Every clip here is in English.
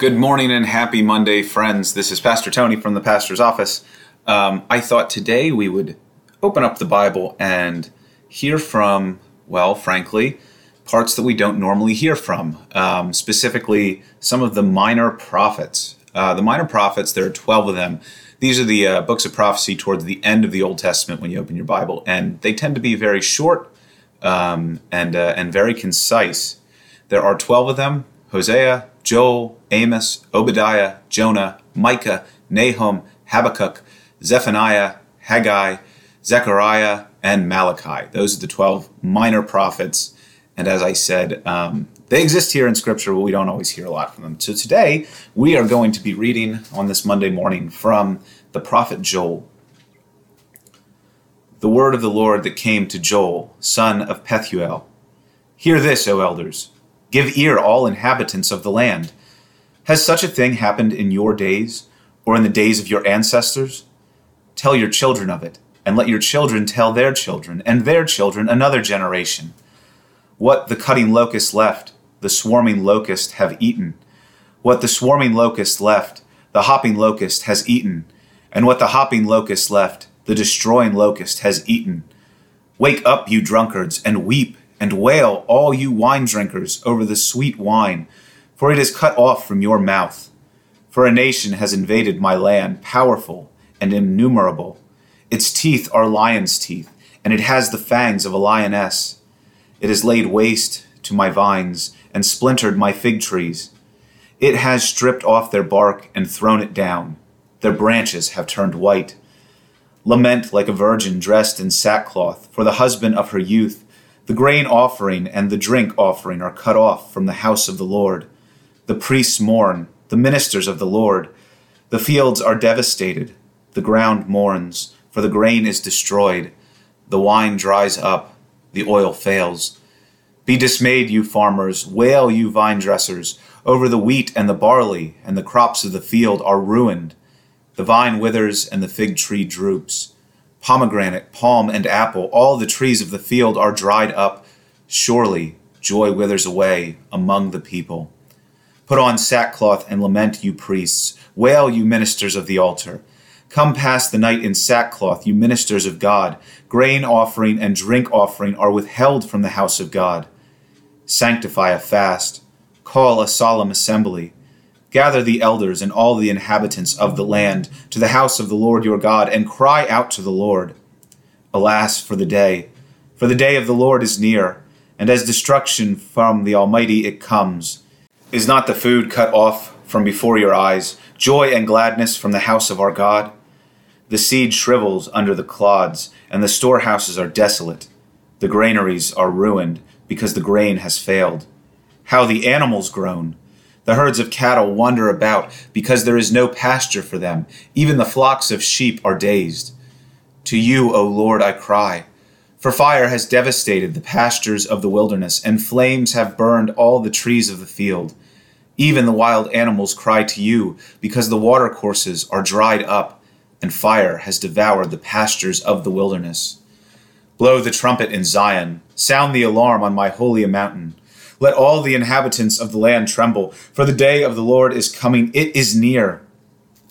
Good morning and happy Monday, friends. This is Pastor Tony from the pastor's office. Um, I thought today we would open up the Bible and hear from, well, frankly, parts that we don't normally hear from, um, specifically some of the minor prophets. Uh, the minor prophets, there are 12 of them. These are the uh, books of prophecy towards the end of the Old Testament when you open your Bible, and they tend to be very short um, and, uh, and very concise. There are 12 of them Hosea, Joel, Amos, Obadiah, Jonah, Micah, Nahum, Habakkuk, Zephaniah, Haggai, Zechariah, and Malachi. Those are the 12 minor prophets. And as I said, um, they exist here in Scripture, but we don't always hear a lot from them. So today, we are going to be reading on this Monday morning from the prophet Joel. The word of the Lord that came to Joel, son of Pethuel. Hear this, O elders. Give ear, all inhabitants of the land. Has such a thing happened in your days, or in the days of your ancestors? Tell your children of it, and let your children tell their children, and their children another generation. What the cutting locust left, the swarming locust have eaten. What the swarming locust left, the hopping locust has eaten. And what the hopping locust left, the destroying locust has eaten. Wake up, you drunkards, and weep and wail, all you wine drinkers, over the sweet wine, for it is cut off from your mouth. For a nation has invaded my land, powerful and innumerable. Its teeth are lion's teeth, and it has the fangs of a lioness. It has laid waste to my vines and splintered my fig trees. It has stripped off their bark and thrown it down. Their branches have turned white. Lament like a virgin dressed in sackcloth for the husband of her youth the grain offering and the drink offering are cut off from the house of the Lord. The priests mourn, the ministers of the Lord. The fields are devastated, the ground mourns, for the grain is destroyed. The wine dries up, the oil fails. Be dismayed, you farmers, wail, you vine dressers, over the wheat and the barley, and the crops of the field are ruined. The vine withers and the fig tree droops pomegranate, palm, and apple, all the trees of the field are dried up. Surely joy withers away among the people. Put on sackcloth and lament, you priests. Wail, you ministers of the altar. Come pass the night in sackcloth, you ministers of God. Grain offering and drink offering are withheld from the house of God. Sanctify a fast. Call a solemn assembly Gather the elders and all the inhabitants of the land to the house of the Lord your God, and cry out to the Lord. Alas for the day! For the day of the Lord is near, and as destruction from the Almighty it comes. Is not the food cut off from before your eyes, joy and gladness from the house of our God? The seed shrivels under the clods, and the storehouses are desolate. The granaries are ruined, because the grain has failed. How the animals groan! The herds of cattle wander about because there is no pasture for them. Even the flocks of sheep are dazed. To you, O Lord, I cry. For fire has devastated the pastures of the wilderness, and flames have burned all the trees of the field. Even the wild animals cry to you, because the watercourses are dried up, and fire has devoured the pastures of the wilderness. Blow the trumpet in Zion, sound the alarm on my holy mountain. Let all the inhabitants of the land tremble, for the day of the Lord is coming. It is near.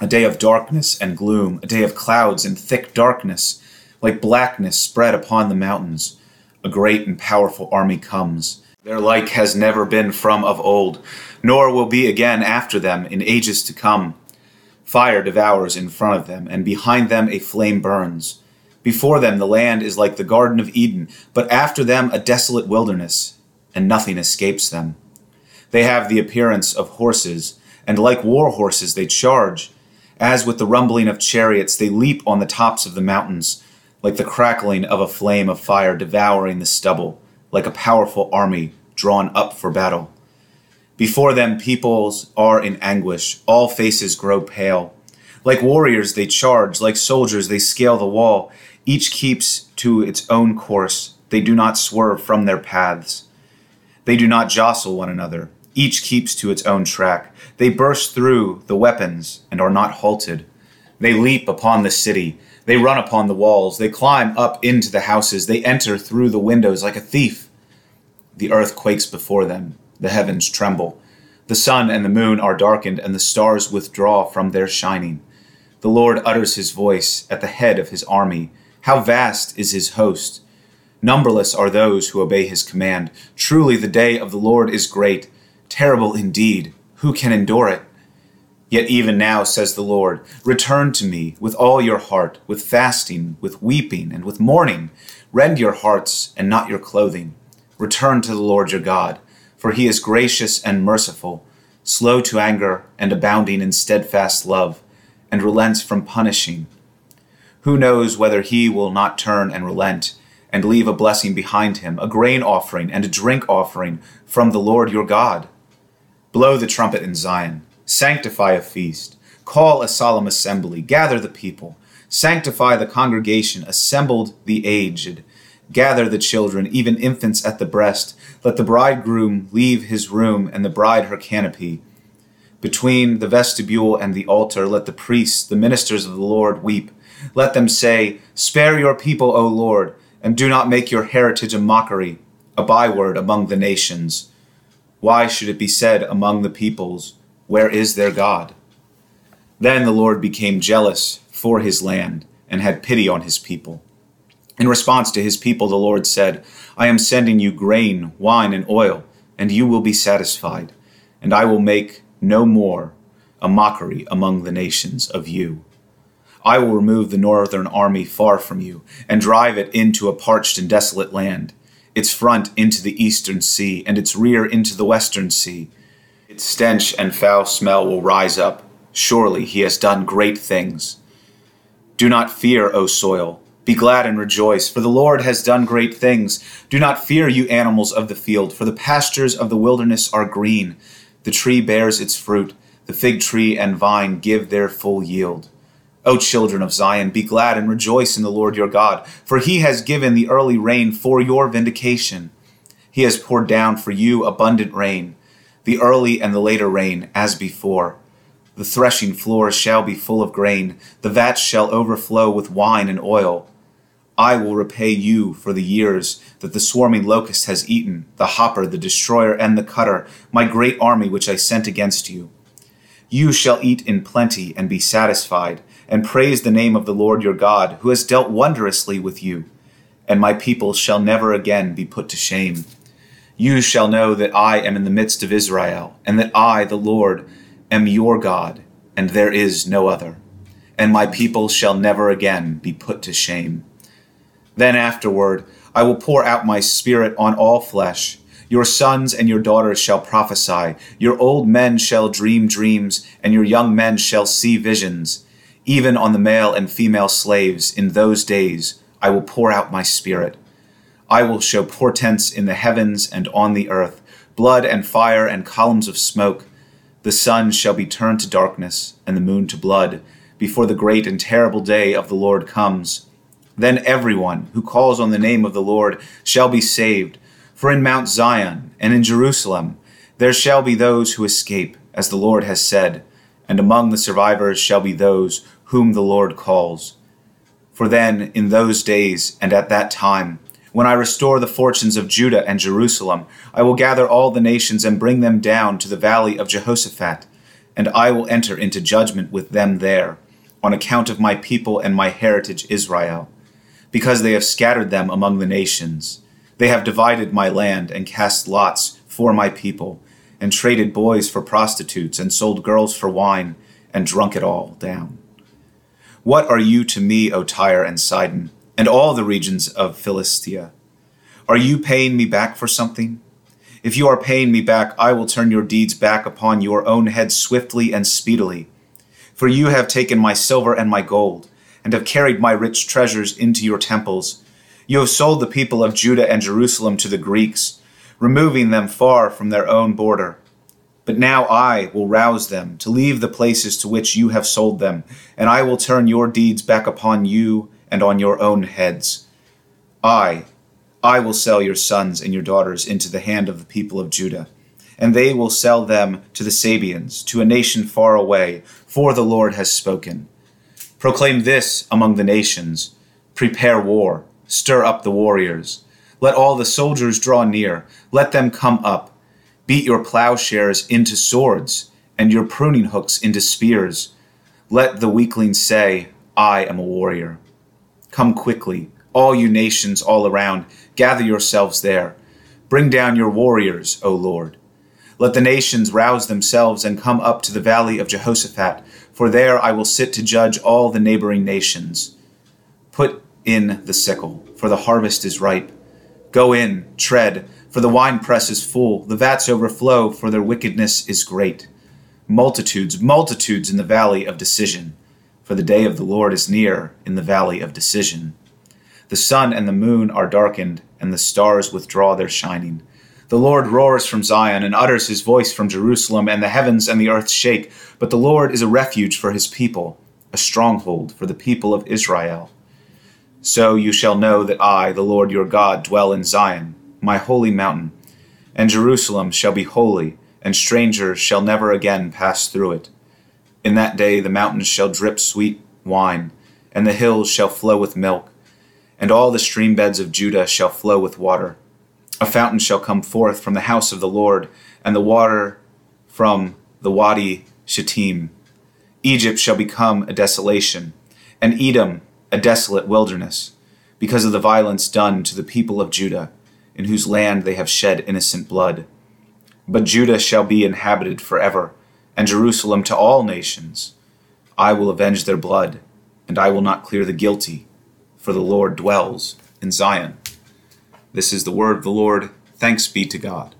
A day of darkness and gloom, a day of clouds and thick darkness, like blackness spread upon the mountains. A great and powerful army comes. Their like has never been from of old, nor will be again after them in ages to come. Fire devours in front of them, and behind them a flame burns. Before them the land is like the Garden of Eden, but after them a desolate wilderness and nothing escapes them. They have the appearance of horses, and like war horses they charge. As with the rumbling of chariots, they leap on the tops of the mountains, like the crackling of a flame of fire devouring the stubble, like a powerful army drawn up for battle. Before them, peoples are in anguish, all faces grow pale. Like warriors, they charge, like soldiers, they scale the wall. Each keeps to its own course, they do not swerve from their paths. They do not jostle one another. Each keeps to its own track. They burst through the weapons and are not halted. They leap upon the city. They run upon the walls. They climb up into the houses. They enter through the windows like a thief. The earth quakes before them. The heavens tremble. The sun and the moon are darkened, and the stars withdraw from their shining. The Lord utters his voice at the head of his army. How vast is his host! Numberless are those who obey his command. Truly, the day of the Lord is great, terrible indeed. Who can endure it? Yet even now, says the Lord, return to me with all your heart, with fasting, with weeping, and with mourning. Rend your hearts and not your clothing. Return to the Lord your God, for he is gracious and merciful, slow to anger and abounding in steadfast love, and relents from punishing. Who knows whether he will not turn and relent? And leave a blessing behind him, a grain offering and a drink offering from the Lord your God. Blow the trumpet in Zion, sanctify a feast, call a solemn assembly, gather the people, sanctify the congregation, assembled the aged, gather the children, even infants at the breast. Let the bridegroom leave his room and the bride her canopy. Between the vestibule and the altar, let the priests, the ministers of the Lord, weep. Let them say, Spare your people, O Lord and do not make your heritage a mockery, a byword among the nations. Why should it be said among the peoples, Where is their God? Then the Lord became jealous for his land and had pity on his people. In response to his people, the Lord said, I am sending you grain, wine, and oil, and you will be satisfied, and I will make no more a mockery among the nations of you. I will remove the northern army far from you, and drive it into a parched and desolate land, its front into the eastern sea, and its rear into the western sea. Its stench and foul smell will rise up. Surely he has done great things. Do not fear, O soil. Be glad and rejoice, for the Lord has done great things. Do not fear, you animals of the field, for the pastures of the wilderness are green. The tree bears its fruit, the fig tree and vine give their full yield. O children of Zion, be glad and rejoice in the Lord your God, for he has given the early rain for your vindication. He has poured down for you abundant rain, the early and the later rain, as before. The threshing floors shall be full of grain, the vats shall overflow with wine and oil. I will repay you for the years that the swarming locust has eaten, the hopper, the destroyer, and the cutter, my great army which I sent against you. You shall eat in plenty and be satisfied and praise the name of the Lord your God, who has dealt wondrously with you, and my people shall never again be put to shame. You shall know that I am in the midst of Israel, and that I, the Lord, am your God, and there is no other. And my people shall never again be put to shame. Then afterward, I will pour out my spirit on all flesh. Your sons and your daughters shall prophesy, your old men shall dream dreams, and your young men shall see visions even on the male and female slaves in those days I will pour out my spirit. I will show portents in the heavens and on the earth, blood and fire and columns of smoke. The sun shall be turned to darkness and the moon to blood before the great and terrible day of the Lord comes. Then everyone who calls on the name of the Lord shall be saved. For in Mount Zion and in Jerusalem there shall be those who escape, as the Lord has said and among the survivors shall be those whom the Lord calls. For then, in those days and at that time, when I restore the fortunes of Judah and Jerusalem, I will gather all the nations and bring them down to the valley of Jehoshaphat, and I will enter into judgment with them there, on account of my people and my heritage Israel, because they have scattered them among the nations. They have divided my land and cast lots for my people and traded boys for prostitutes, and sold girls for wine, and drunk it all down. What are you to me, O Tyre and Sidon, and all the regions of Philistia? Are you paying me back for something? If you are paying me back, I will turn your deeds back upon your own head swiftly and speedily. For you have taken my silver and my gold, and have carried my rich treasures into your temples. You have sold the people of Judah and Jerusalem to the Greeks removing them far from their own border. But now I will rouse them to leave the places to which you have sold them, and I will turn your deeds back upon you and on your own heads. I, I will sell your sons and your daughters into the hand of the people of Judah, and they will sell them to the Sabeans, to a nation far away, for the Lord has spoken. Proclaim this among the nations Prepare war, stir up the warriors. Let all the soldiers draw near. Let them come up. Beat your plowshares into swords, and your pruning hooks into spears. Let the weakling say, I am a warrior. Come quickly, all you nations all around, gather yourselves there. Bring down your warriors, O Lord. Let the nations rouse themselves and come up to the valley of Jehoshaphat, for there I will sit to judge all the neighboring nations. Put in the sickle, for the harvest is ripe. Go in, tread, for the winepress is full, the vats overflow, for their wickedness is great. Multitudes, multitudes in the valley of decision, for the day of the Lord is near in the valley of decision. The sun and the moon are darkened, and the stars withdraw their shining. The Lord roars from Zion and utters his voice from Jerusalem, and the heavens and the earth shake. But the Lord is a refuge for his people, a stronghold for the people of Israel. So you shall know that I, the Lord your God, dwell in Zion, my holy mountain, and Jerusalem shall be holy, and strangers shall never again pass through it. In that day the mountains shall drip sweet wine, and the hills shall flow with milk, and all the stream beds of Judah shall flow with water. A fountain shall come forth from the house of the Lord, and the water from the Wadi Shittim. Egypt shall become a desolation, and Edom a desolate wilderness, because of the violence done to the people of Judah, in whose land they have shed innocent blood. But Judah shall be inhabited forever, and Jerusalem to all nations. I will avenge their blood, and I will not clear the guilty, for the Lord dwells in Zion. This is the word of the Lord. Thanks be to God.